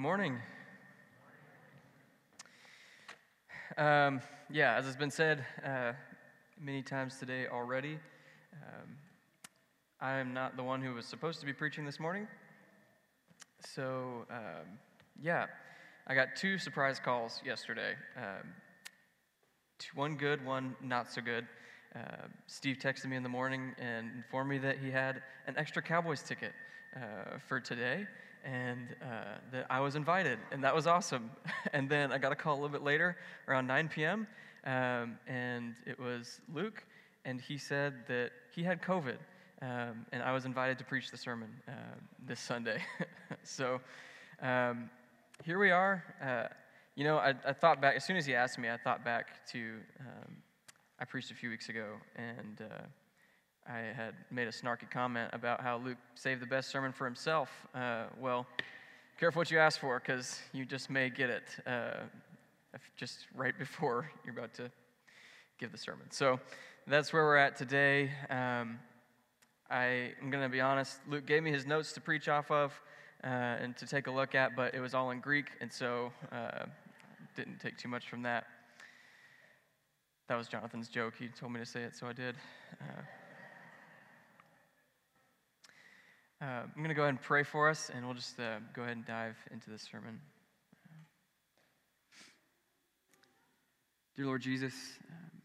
morning. Um, yeah, as has been said uh, many times today already, um, I am not the one who was supposed to be preaching this morning. So, um, yeah, I got two surprise calls yesterday. Um, one good, one not so good. Uh, Steve texted me in the morning and informed me that he had an extra Cowboys ticket uh, for today and uh, that I was invited, and that was awesome. and then I got a call a little bit later, around 9 p.m., um, and it was Luke, and he said that he had COVID, um, and I was invited to preach the sermon uh, this Sunday. so um, here we are. Uh, you know, I, I, thought back, as soon as he asked me, I thought back to, um, I preached a few weeks ago, and uh, I had made a snarky comment about how Luke saved the best sermon for himself. Uh, well, careful what you ask for because you just may get it uh, just right before you're about to give the sermon. So that's where we're at today. Um, I am going to be honest, Luke gave me his notes to preach off of uh, and to take a look at, but it was all in Greek, and so uh, didn't take too much from that. That was Jonathan's joke. He told me to say it, so I did. Uh, Uh, I'm going to go ahead and pray for us, and we'll just uh, go ahead and dive into this sermon. Dear Lord Jesus, um,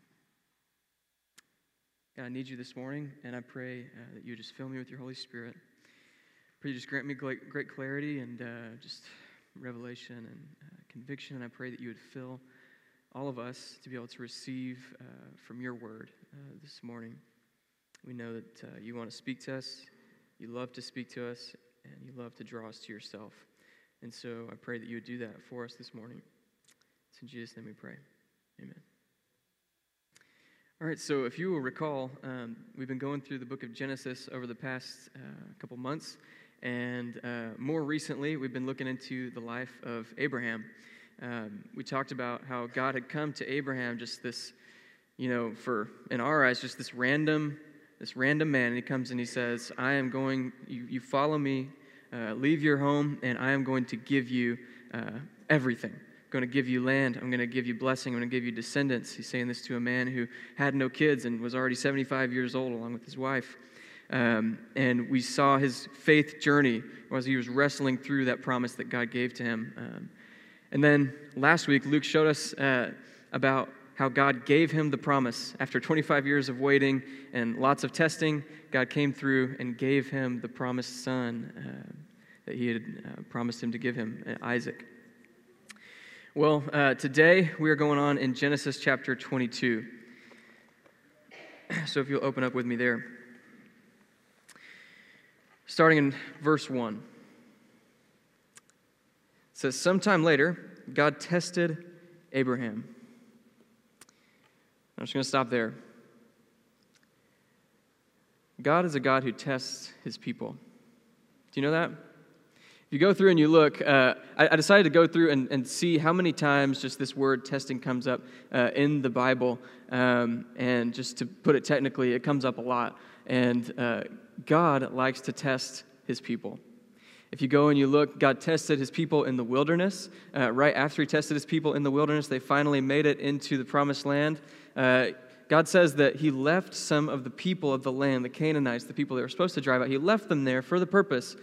God, I need you this morning, and I pray uh, that you just fill me with your Holy Spirit. Pray you just grant me great, great clarity and uh, just revelation and uh, conviction, and I pray that you would fill all of us to be able to receive uh, from your word this morning. We know that you want to speak to us. You love to speak to us, and you love to draw us to yourself. And so I pray that you would do that for us this morning. It's in Jesus' name we pray. Amen. All right, so if you will recall, um, we've been going through the book of Genesis over the past uh, couple months, and uh, more recently, we've been looking into the life of Abraham. Um, we talked about how God had come to Abraham just this, you know, for in our eyes, just this random this random man, and he comes and he says, I am going, you, you follow me, uh, leave your home, and I am going to give you uh, everything. I'm going to give you land. I'm going to give you blessing. I'm going to give you descendants. He's saying this to a man who had no kids and was already 75 years old along with his wife. Um, and we saw his faith journey as he was wrestling through that promise that God gave to him. Um, and then last week, Luke showed us uh, about how God gave him the promise. After 25 years of waiting and lots of testing, God came through and gave him the promised son uh, that he had uh, promised him to give him, uh, Isaac. Well, uh, today we are going on in Genesis chapter 22. So if you'll open up with me there. Starting in verse 1. It says, Sometime later, God tested Abraham I'm just going to stop there. God is a God who tests his people. Do you know that? If you go through and you look, uh, I, I, decided to go through and, and, see how many times just this word testing comes up uh, in the Bible. Um, and just to put it technically, it comes up a lot. And uh, God likes to test his people. If you go and you look, God tested his people in the wilderness. Uh, right after he tested his people in the wilderness, they finally made it into the promised land. Uh, God says that he left some of the people of the land, the Canaanites, the people they were supposed to drive out, he left them there for the purpose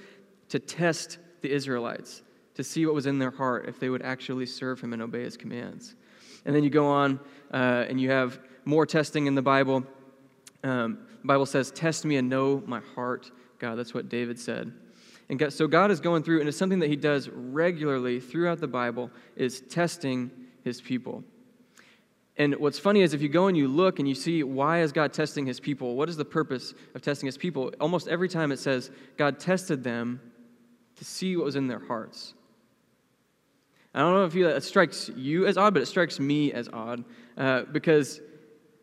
to test the Israelites, to see what was in their heart, if they would actually serve him and obey his commands. And then you go on uh, and you have more testing in the Bible. Um, the Bible says, Test me and know my heart, God. That's what David said. And God, so God is going through, and it's something that He does regularly throughout the Bible, is testing His people. And what's funny is if you go and you look and you see why is God testing His people? What is the purpose of testing His people? Almost every time it says God tested them to see what was in their hearts. I don't know if you, that strikes you as odd, but it strikes me as odd uh, because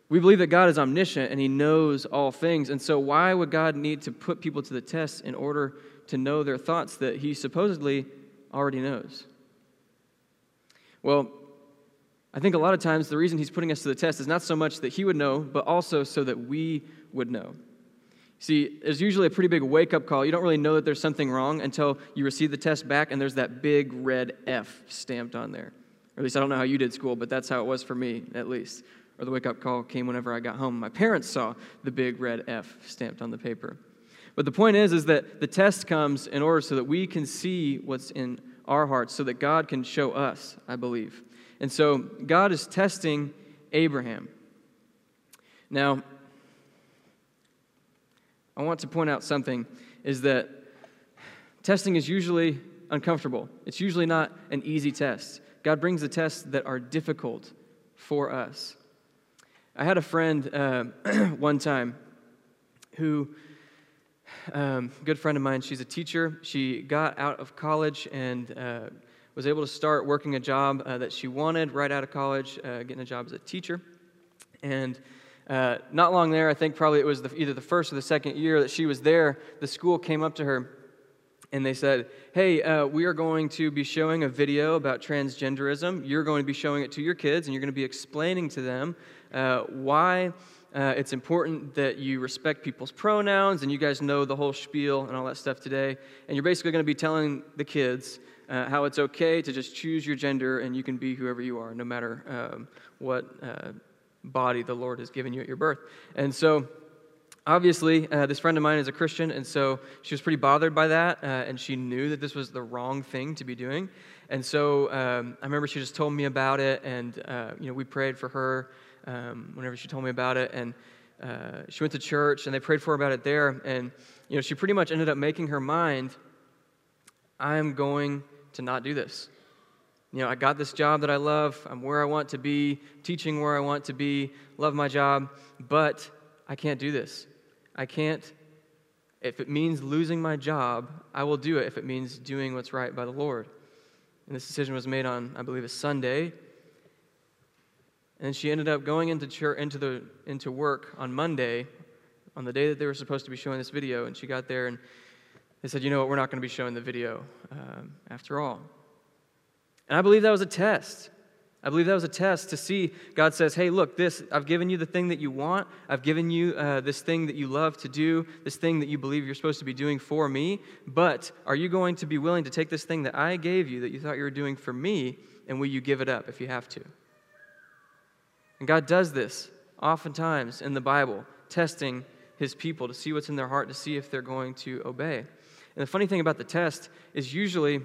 we believe that God is omniscient and He knows all things. And so, why would God need to put people to the test in order to know their thoughts that he supposedly already knows? Well, I think a lot of times the reason he's putting us to the test is not so much that he would know, but also so that we would know. See, there's usually a pretty big wake up call. You don't really know that there's something wrong until you receive the test back and there's that big red F stamped on there. Or at least I don't know how you did school, but that's how it was for me, at least. Or the wake up call came whenever I got home. My parents saw the big red F stamped on the paper. But the point is, is that the test comes in order so that we can see what's in our hearts, so that God can show us, I believe. And so God is testing Abraham. Now, I want to point out something is that testing is usually uncomfortable. It's usually not an easy test. God brings the tests that are difficult for us. I had a friend uh, one time who, um, good friend of mine, she's a teacher. She got out of college and uh, was able to start working a job uh, that she wanted right out of college, uh, getting a job as a teacher. And uh, not long there, I think probably it was the, either the first or the second year that she was there, the school came up to her and they said, Hey, uh, we are going to be showing a video about transgenderism. You're going to be showing it to your kids, and you're going to be explaining to them uh, why uh, it's important that you respect people's pronouns, and you guys know the whole spiel and all that stuff today. And you're basically going to be telling the kids uh, how it's okay to just choose your gender, and you can be whoever you are, no matter um, what uh, body the Lord has given you at your birth. And so, obviously, uh, this friend of mine is a Christian, and so she was pretty bothered by that, uh, and she knew that this was the wrong thing to be doing. And so um, I remember she just told me about it, and uh, you know we prayed for her um, whenever she told me about it, and uh, she went to church, and they prayed for her about it there, and you know she pretty much ended up making her mind, I'm going to not do this. You know, I got this job that I love. I'm where I want to be, teaching where I want to be, love my job, but I can't do this. I can't. If it means losing my job, I will do it if it means doing what's right by the Lord. And this decision was made on, I believe, a Sunday. And she ended up going into, church, into, the, into work on Monday, on the day that they were supposed to be showing this video. And she got there and they said, you know what, we're not going to be showing the video um, after all. And I believe that was a test. I believe that was a test to see God says, hey, look, this, I've given you the thing that you want. I've given you uh, this thing that you love to do, this thing that you believe you're supposed to be doing for me. But are you going to be willing to take this thing that I gave you that you thought you were doing for me, and will you give it up if you have to? And God does this oftentimes in the Bible, testing his people to see what's in their heart, to see if they're going to obey. And the funny thing about the test is usually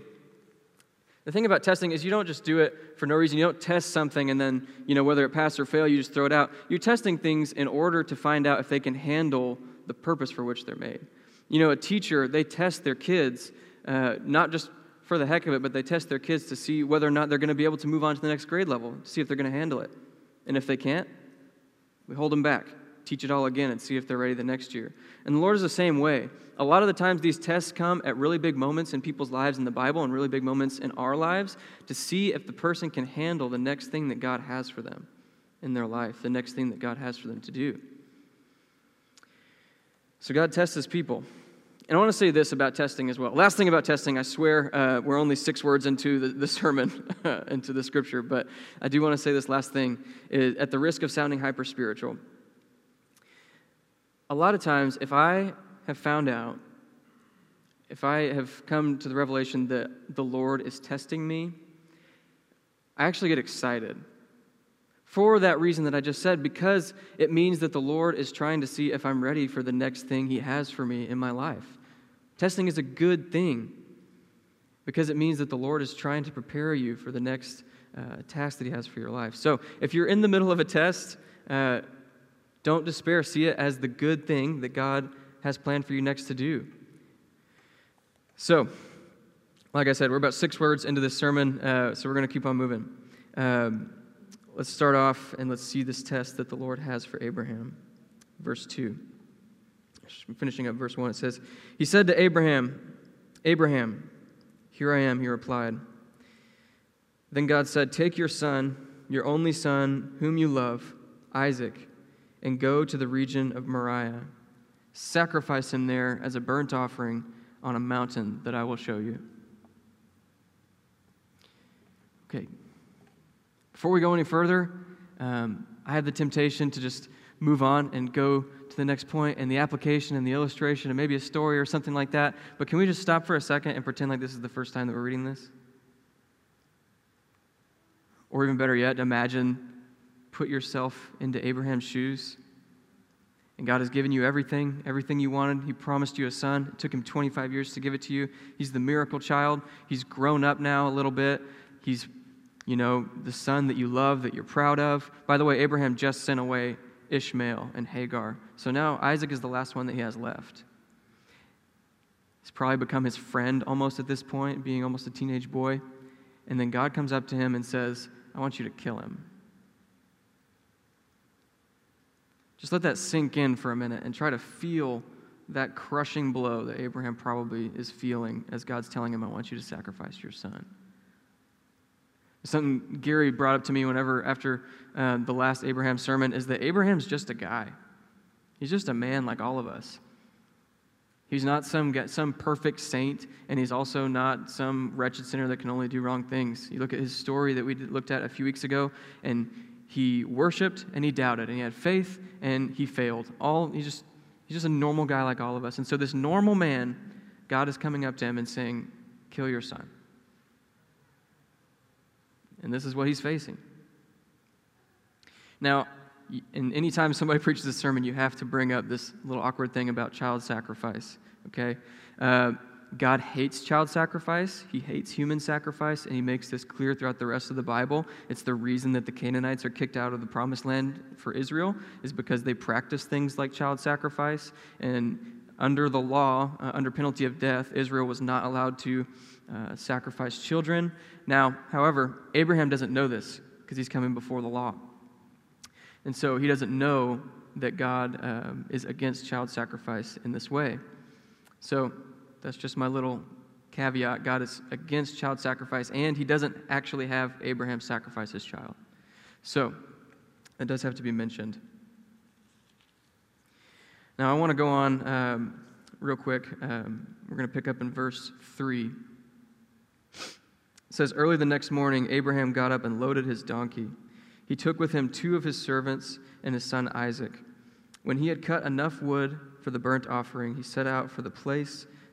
the thing about testing is you don't just do it for no reason. You don't test something and then, you know, whether it pass or fail, you just throw it out. You're testing things in order to find out if they can handle the purpose for which they're made. You know, a teacher, they test their kids, uh, not just for the heck of it, but they test their kids to see whether or not they're going to be able to move on to the next grade level, to see if they're going to handle it. And if they can't, we hold them back teach it all again and see if they're ready the next year. And the Lord is the same way. A lot of the times, these tests come at really big moments in people's lives in the Bible and really big moments in our lives to see if the person can handle the next thing that God has for them in their life, the next thing that God has for them to do. So, God tests his people. And I want to say this about testing as well. Last thing about testing, I swear uh, we're only six words into the, the sermon, into the scripture, but I do want to say this last thing is, at the risk of sounding hyper spiritual a lot of times, if I have found out, if I have come to the revelation that the Lord is testing me, I actually get excited. For that reason that I just said, because it means that the Lord is trying to see if I'm ready for the next thing He has for me in my life. Testing is a good thing because it means that the Lord is trying to prepare you for the next uh, task that He has for your life. So if you're in the middle of a test, uh, don't despair. See it as the good thing that God has planned for you next to do. So, like I said, we're about six words into this sermon, uh, so we're going to keep on moving. Um, let's start off and let's see this test that the Lord has for Abraham. Verse 2. Finishing up verse 1, it says, He said to Abraham, Abraham, here I am, he replied. Then God said, Take your son, your only son, whom you love, Isaac and go to the region of Moriah. Sacrifice him there as a burnt offering on a mountain that I will show you. Okay. Before we go any further, um, I have the temptation to just move on and go to the next point and the application and the illustration and maybe a story or something like that. But can we just stop for a second and pretend like this is the first time that we're reading this? Or even better yet, imagine put yourself into Abraham's shoes. And God has given you everything, everything you wanted. He promised you a son. It took him 25 years to give it to you. He's the miracle child. He's grown up now a little bit. He's, you know, the son that you love, that you're proud of. By the way, Abraham just sent away Ishmael and Hagar. So now Isaac is the last one that he has left. He's probably become his friend almost at this point, being almost a teenage boy. And then God comes up to him and says, I want you to kill him. Just let that sink in for a minute and try to feel that crushing blow that Abraham probably is feeling as God's telling him, I want you to sacrifice your son. Something Gary brought up to me whenever, after uh, the last Abraham sermon, is that Abraham's just a guy. He's just a man like all of us. He's not some, some perfect saint, and he's also not some wretched sinner that can only do wrong things. You look at his story that we looked at a few weeks ago, and he worshiped and he doubted, and he had faith and he failed. All he's just he's just a normal guy like all of us. And so this normal man, God is coming up to him and saying, "Kill your son." And this is what he's facing. Now, and anytime somebody preaches a sermon, you have to bring up this little awkward thing about child sacrifice, okay? Uh, God hates child sacrifice. He hates human sacrifice, and he makes this clear throughout the rest of the Bible. It's the reason that the Canaanites are kicked out of the promised land for Israel, is because they practice things like child sacrifice. And under the law, uh, under penalty of death, Israel was not allowed to uh, sacrifice children. Now, however, Abraham doesn't know this because he's coming before the law. And so he doesn't know that God um, is against child sacrifice in this way. So that's just my little caveat. God is against child sacrifice, and he doesn't actually have Abraham sacrifice his child. So that does have to be mentioned. Now, I want to go on um, real quick. Um, we're going to pick up in verse 3. It says, Early the next morning, Abraham got up and loaded his donkey. He took with him two of his servants and his son Isaac. When he had cut enough wood for the burnt offering, he set out for the place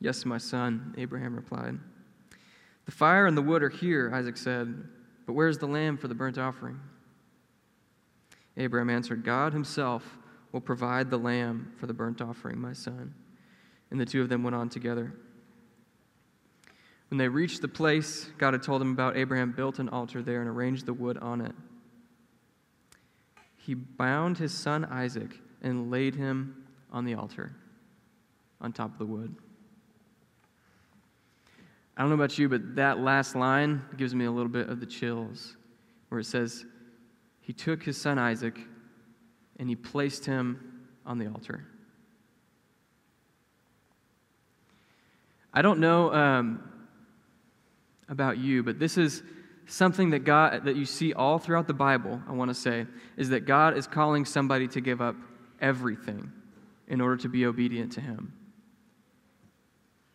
Yes, my son, Abraham replied. The fire and the wood are here, Isaac said, but where's the lamb for the burnt offering? Abraham answered, God himself will provide the lamb for the burnt offering, my son. And the two of them went on together. When they reached the place God had told them about, Abraham built an altar there and arranged the wood on it. He bound his son Isaac and laid him on the altar on top of the wood. I don't know about you, but that last line gives me a little bit of the chills, where it says, He took his son Isaac and he placed him on the altar. I don't know um, about you, but this is something that God that you see all throughout the Bible, I want to say, is that God is calling somebody to give up everything in order to be obedient to him.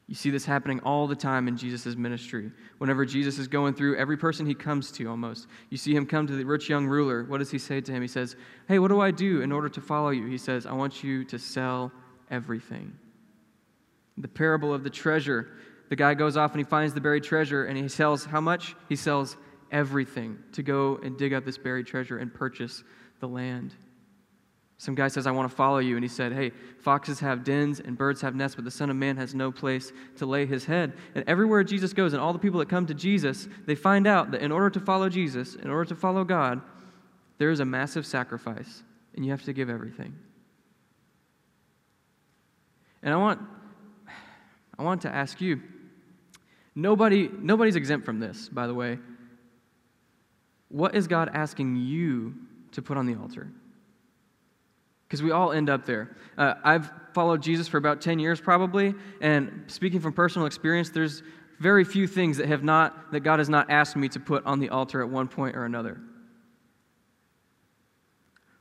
You see this happening all the time in Jesus' ministry. Whenever Jesus is going through every person he comes to almost, you see him come to the rich young ruler. What does he say to him? He says, Hey, what do I do in order to follow you? He says, I want you to sell everything. The parable of the treasure the guy goes off and he finds the buried treasure and he sells how much? He sells everything to go and dig up this buried treasure and purchase the land. Some guy says, I want to follow you. And he said, Hey, foxes have dens and birds have nests, but the Son of Man has no place to lay his head. And everywhere Jesus goes, and all the people that come to Jesus, they find out that in order to follow Jesus, in order to follow God, there is a massive sacrifice, and you have to give everything. And I want, I want to ask you nobody, nobody's exempt from this, by the way. What is God asking you to put on the altar? Because we all end up there. Uh, I've followed Jesus for about 10 years probably, and speaking from personal experience, there's very few things that have not that God has not asked me to put on the altar at one point or another.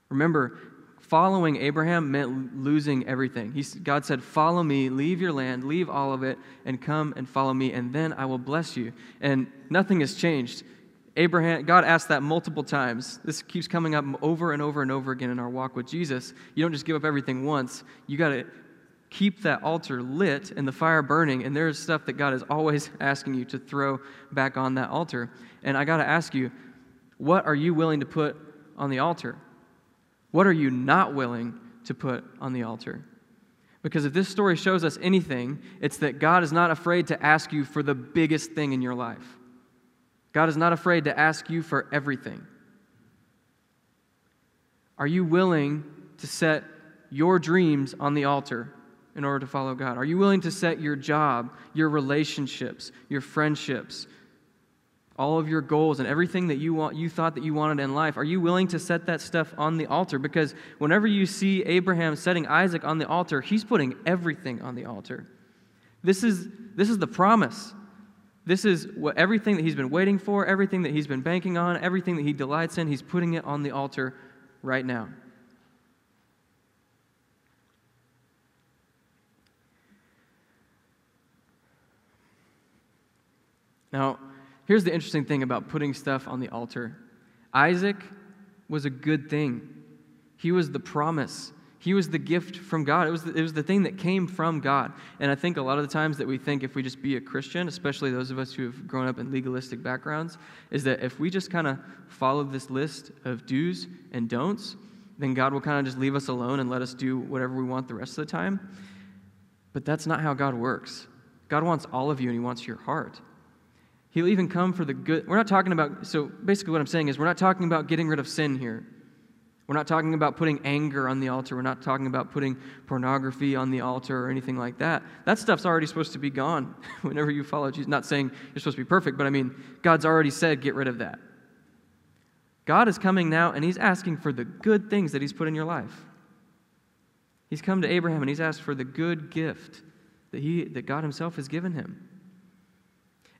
Remember, following Abraham meant losing everything. He, God said, Follow me, leave your land, leave all of it, and come and follow me, and then I will bless you. And nothing has changed. Abraham, God asked that multiple times. This keeps coming up over and over and over again in our walk with Jesus. You don't just give up everything once. You got to keep that altar lit and the fire burning. And there's stuff that God is always asking you to throw back on that altar. And I got to ask you, what are you willing to put on the altar? What are you not willing to put on the altar? Because if this story shows us anything, it's that God is not afraid to ask you for the biggest thing in your life. God is not afraid to ask you for everything. Are you willing to set your dreams on the altar in order to follow God? Are you willing to set your job, your relationships, your friendships, all of your goals and everything that you want you thought that you wanted in life are you willing to set that stuff on the altar because whenever you see Abraham setting Isaac on the altar he's putting everything on the altar this is this is the promise this is what everything that he's been waiting for, everything that he's been banking on, everything that he delights in, he's putting it on the altar right now. Now, here's the interesting thing about putting stuff on the altar Isaac was a good thing, he was the promise. He was the gift from God. It was, the, it was the thing that came from God. And I think a lot of the times that we think if we just be a Christian, especially those of us who have grown up in legalistic backgrounds, is that if we just kind of follow this list of do's and don'ts, then God will kind of just leave us alone and let us do whatever we want the rest of the time. But that's not how God works. God wants all of you and He wants your heart. He'll even come for the good. We're not talking about, so basically what I'm saying is we're not talking about getting rid of sin here. We're not talking about putting anger on the altar. We're not talking about putting pornography on the altar or anything like that. That stuff's already supposed to be gone whenever you follow Jesus. Not saying you're supposed to be perfect, but I mean, God's already said, get rid of that. God is coming now and He's asking for the good things that He's put in your life. He's come to Abraham and He's asked for the good gift that, he, that God Himself has given him.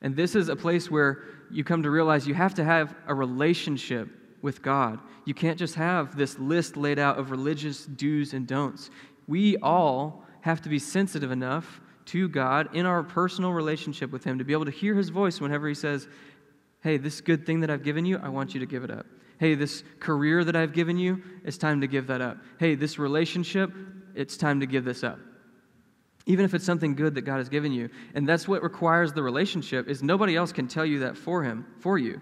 And this is a place where you come to realize you have to have a relationship with God. You can't just have this list laid out of religious do's and don'ts. We all have to be sensitive enough to God in our personal relationship with Him to be able to hear His voice whenever He says, Hey, this good thing that I've given you, I want you to give it up. Hey, this career that I've given you, it's time to give that up. Hey, this relationship, it's time to give this up even if it's something good that god has given you and that's what requires the relationship is nobody else can tell you that for him for you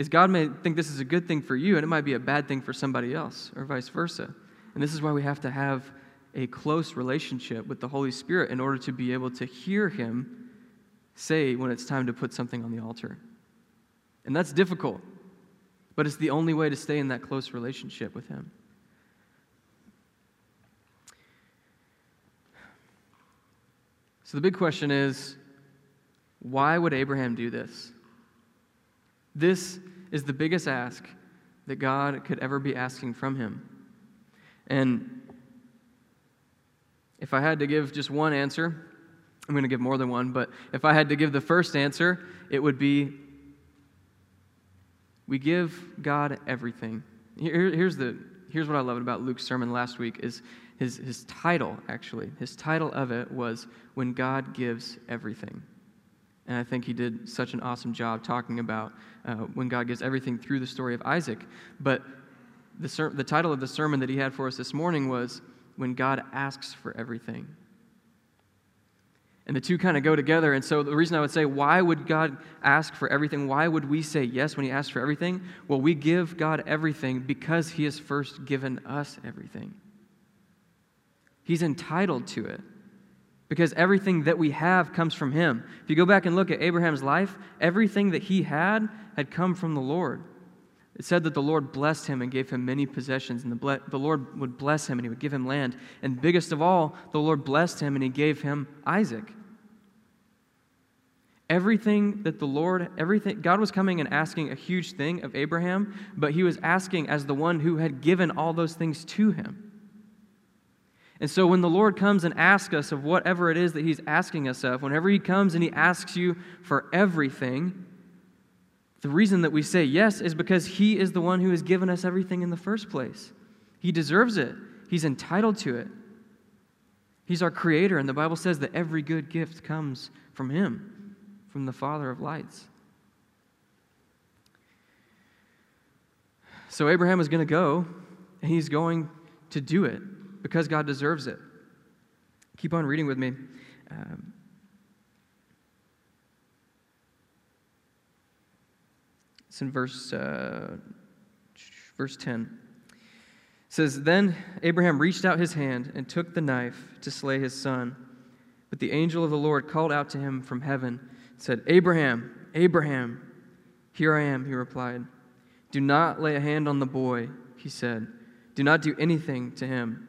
is God may think this is a good thing for you and it might be a bad thing for somebody else, or vice versa. And this is why we have to have a close relationship with the Holy Spirit in order to be able to hear Him say when it's time to put something on the altar. And that's difficult, but it's the only way to stay in that close relationship with Him. So the big question is why would Abraham do this? This is the biggest ask that God could ever be asking from him. And if I had to give just one answer, I'm going to give more than one, but if I had to give the first answer, it would be we give God everything. Here, here's, the, here's what I loved about Luke's sermon last week is his, his title, actually. His title of it was When God Gives Everything. And I think he did such an awesome job talking about uh, when God gives everything through the story of Isaac. But the, ser- the title of the sermon that he had for us this morning was When God Asks for Everything. And the two kind of go together. And so the reason I would say, why would God ask for everything? Why would we say yes when he asks for everything? Well, we give God everything because he has first given us everything. He's entitled to it because everything that we have comes from him. If you go back and look at Abraham's life, everything that he had had come from the Lord. It said that the Lord blessed him and gave him many possessions, and the, ble- the Lord would bless him and he would give him land. And biggest of all, the Lord blessed him and he gave him Isaac. Everything that the Lord, everything, God was coming and asking a huge thing of Abraham, but he was asking as the one who had given all those things to him. And so when the Lord comes and asks us of whatever it is that He's asking us of, whenever He comes and He asks you for everything, the reason that we say yes is because He is the one who has given us everything in the first place. He deserves it, He's entitled to it. He's our creator, and the Bible says that every good gift comes from Him, from the Father of lights. So Abraham is going to go, and he's going to do it because God deserves it. Keep on reading with me. Um, it's in verse, uh, verse 10. It says, Then Abraham reached out his hand and took the knife to slay his son. But the angel of the Lord called out to him from heaven and said, Abraham, Abraham. Here I am, he replied. Do not lay a hand on the boy, he said. Do not do anything to him.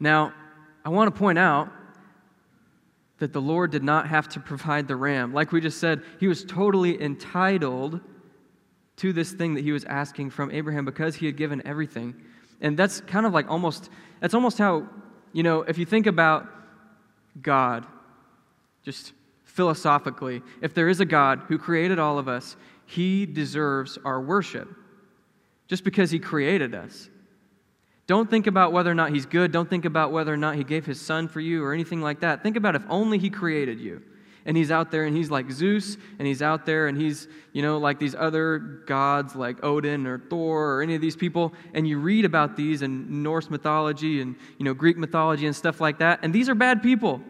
Now, I want to point out that the Lord did not have to provide the ram. Like we just said, he was totally entitled to this thing that he was asking from Abraham because he had given everything. And that's kind of like almost, that's almost how, you know, if you think about God, just philosophically, if there is a God who created all of us, he deserves our worship just because he created us. Don't think about whether or not he's good. Don't think about whether or not he gave his son for you or anything like that. Think about if only he created you. And he's out there and he's like Zeus, and he's out there and he's, you know, like these other gods like Odin or Thor or any of these people. And you read about these in Norse mythology and, you know, Greek mythology and stuff like that. And these are bad people.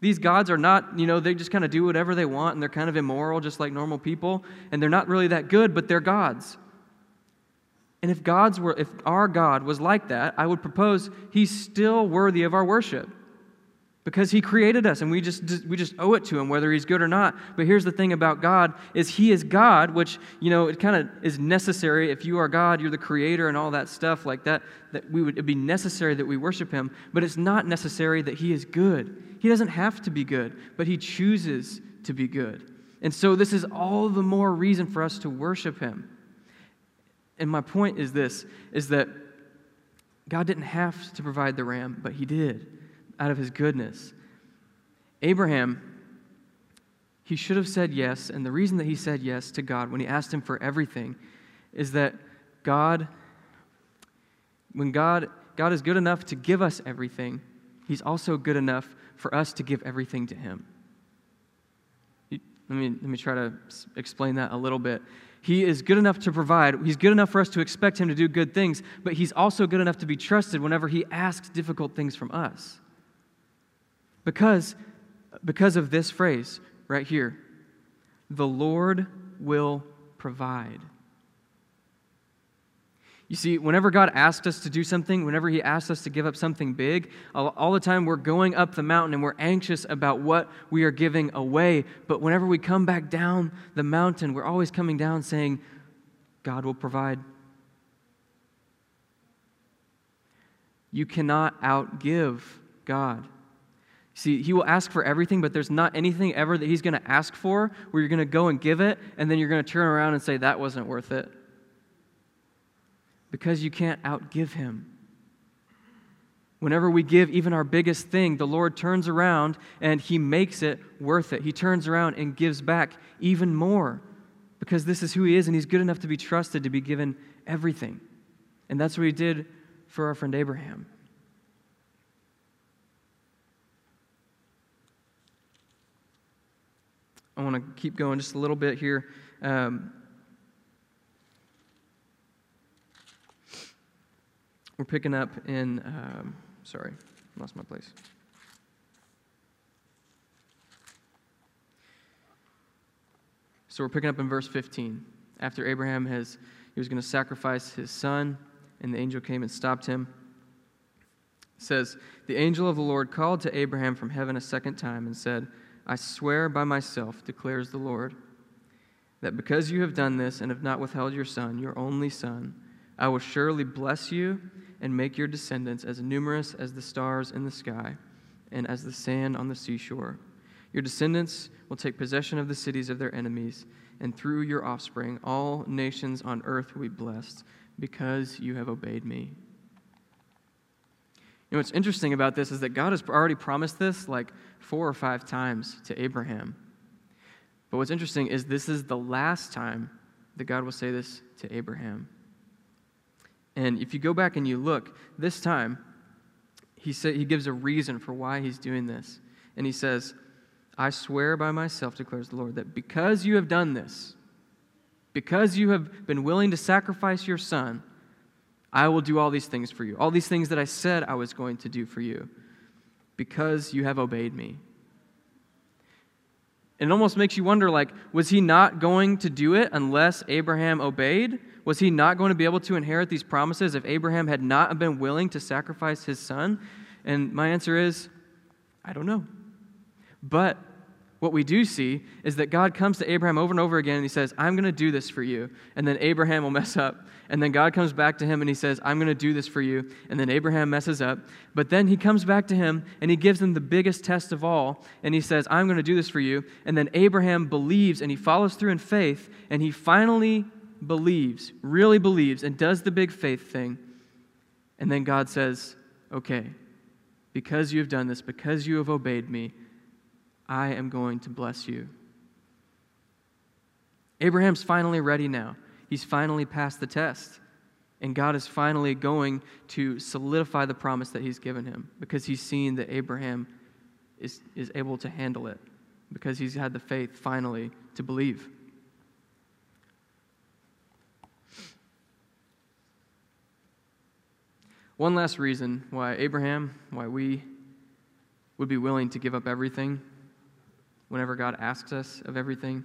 These gods are not, you know, they just kind of do whatever they want and they're kind of immoral, just like normal people. And they're not really that good, but they're gods. And if God's were, if our God was like that, I would propose he's still worthy of our worship. Because he created us and we just we just owe it to him whether he's good or not. But here's the thing about God is he is God, which, you know, it kind of is necessary if you are God, you're the creator and all that stuff like that that we would it'd be necessary that we worship him, but it's not necessary that he is good. He doesn't have to be good, but he chooses to be good. And so this is all the more reason for us to worship him. And my point is this is that God didn't have to provide the ram, but he did out of his goodness. Abraham he should have said yes, and the reason that he said yes to God when he asked him for everything is that God when God God is good enough to give us everything, he's also good enough for us to give everything to him. Let me, let me try to explain that a little bit. He is good enough to provide. He's good enough for us to expect Him to do good things, but He's also good enough to be trusted whenever He asks difficult things from us. Because, because of this phrase right here the Lord will provide. You see, whenever God asks us to do something, whenever He asks us to give up something big, all the time we're going up the mountain and we're anxious about what we are giving away. But whenever we come back down the mountain, we're always coming down saying, God will provide. You cannot outgive God. See, he will ask for everything, but there's not anything ever that he's going to ask for where you're going to go and give it, and then you're going to turn around and say, that wasn't worth it because you can't outgive him. Whenever we give even our biggest thing, the Lord turns around and he makes it worth it. He turns around and gives back even more because this is who he is and he's good enough to be trusted to be given everything. And that's what he did for our friend Abraham. I want to keep going just a little bit here. Um, We're picking up in, um, sorry, lost my place. So we're picking up in verse 15. After Abraham has, he was going to sacrifice his son, and the angel came and stopped him. It says, The angel of the Lord called to Abraham from heaven a second time and said, I swear by myself, declares the Lord, that because you have done this and have not withheld your son, your only son, I will surely bless you and make your descendants as numerous as the stars in the sky and as the sand on the seashore. Your descendants will take possession of the cities of their enemies, and through your offspring, all nations on earth will be blessed because you have obeyed me. You know, what's interesting about this is that God has already promised this like four or five times to Abraham. But what's interesting is this is the last time that God will say this to Abraham. And if you go back and you look, this time, he, say, he gives a reason for why he's doing this. And he says, I swear by myself, declares the Lord, that because you have done this, because you have been willing to sacrifice your son, I will do all these things for you. All these things that I said I was going to do for you, because you have obeyed me. It almost makes you wonder like, was he not going to do it unless Abraham obeyed? Was he not going to be able to inherit these promises if Abraham had not been willing to sacrifice his son? And my answer is, I don't know. But what we do see is that God comes to Abraham over and over again and he says, I'm going to do this for you. And then Abraham will mess up. And then God comes back to him and he says, I'm going to do this for you. And then Abraham messes up. But then he comes back to him and he gives him the biggest test of all. And he says, I'm going to do this for you. And then Abraham believes and he follows through in faith. And he finally believes, really believes, and does the big faith thing. And then God says, Okay, because you have done this, because you have obeyed me, I am going to bless you. Abraham's finally ready now. He's finally passed the test. And God is finally going to solidify the promise that He's given him because He's seen that Abraham is, is able to handle it, because he's had the faith finally to believe. One last reason why Abraham, why we would be willing to give up everything whenever God asks us of everything.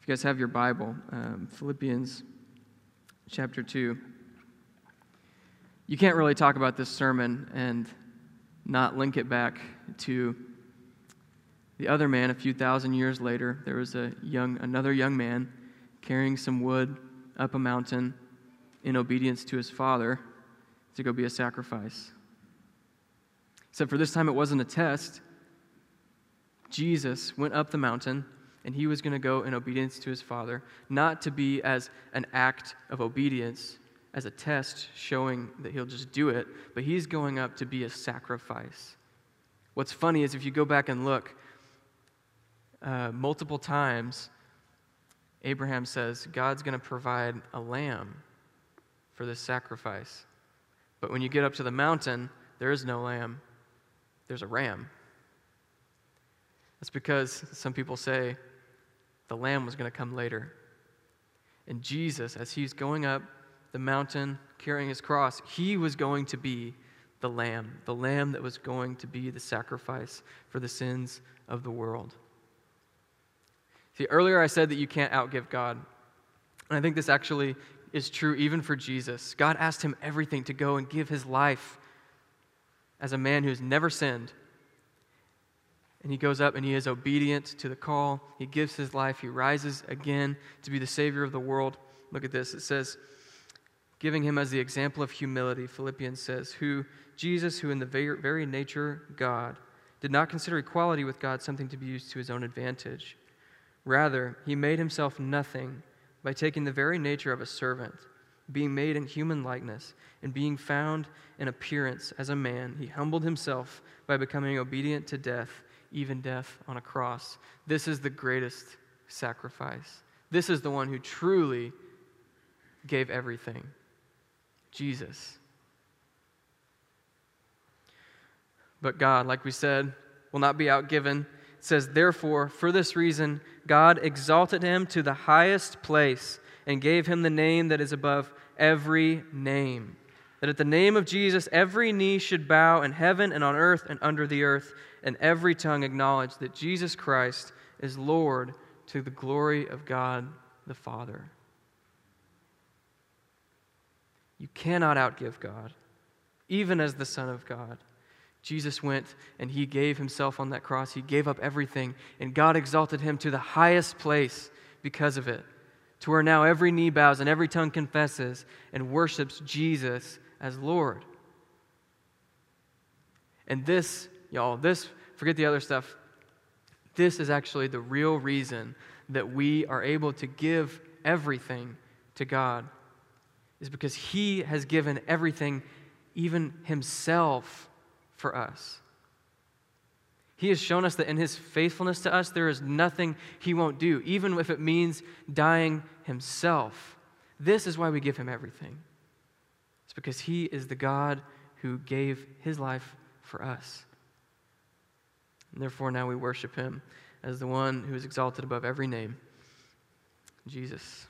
If you guys have your Bible, um, Philippians chapter 2. You can't really talk about this sermon and not link it back to the other man a few thousand years later. There was a young, another young man carrying some wood up a mountain in obedience to his father to go be a sacrifice. Except for this time, it wasn't a test, Jesus went up the mountain and he was going to go in obedience to his Father, not to be as an act of obedience, as a test showing that he'll just do it, but he's going up to be a sacrifice. What's funny is if you go back and look, uh, multiple times, Abraham says, God's going to provide a lamb for this sacrifice. But when you get up to the mountain, there is no lamb, there's a ram. That's because some people say the lamb was going to come later. And Jesus, as he's going up the mountain carrying his cross, he was going to be the lamb, the lamb that was going to be the sacrifice for the sins of the world. See, earlier I said that you can't outgive God. And I think this actually is true even for Jesus. God asked him everything to go and give his life as a man who has never sinned and he goes up and he is obedient to the call. He gives his life. He rises again to be the Savior of the world. Look at this. It says, giving him as the example of humility, Philippians says, who, Jesus, who in the very, nature God, did not consider equality with God something to be used to his own advantage. Rather, he made himself nothing by taking the very nature of a servant, being made in human likeness, and being found in appearance as a man. He humbled himself by becoming obedient to death even death on a cross. This is the greatest sacrifice. This is the one who truly gave everything Jesus. But God, like we said, will not be outgiven. It says, Therefore, for this reason, God exalted him to the highest place and gave him the name that is above every name. That at the name of Jesus, every knee should bow in heaven and on earth and under the earth and every tongue acknowledge that Jesus Christ is Lord to the glory of God the Father. You cannot outgive God. even as the Son of God. Jesus went and he gave himself on that cross. He gave up everything, and God exalted him to the highest place because of it, to where now every knee bows and every tongue confesses and worships Jesus as Lord. And this, y'all, this, forget the other stuff, this is actually the real reason that we are able to give everything to God, is because He has given everything, even Himself for us. He has shown us that in his faithfulness to us, there is nothing he won't do, even if it means dying himself. This is why we give him everything. It's because he is the God who gave his life for us. And therefore, now we worship him as the one who is exalted above every name Jesus.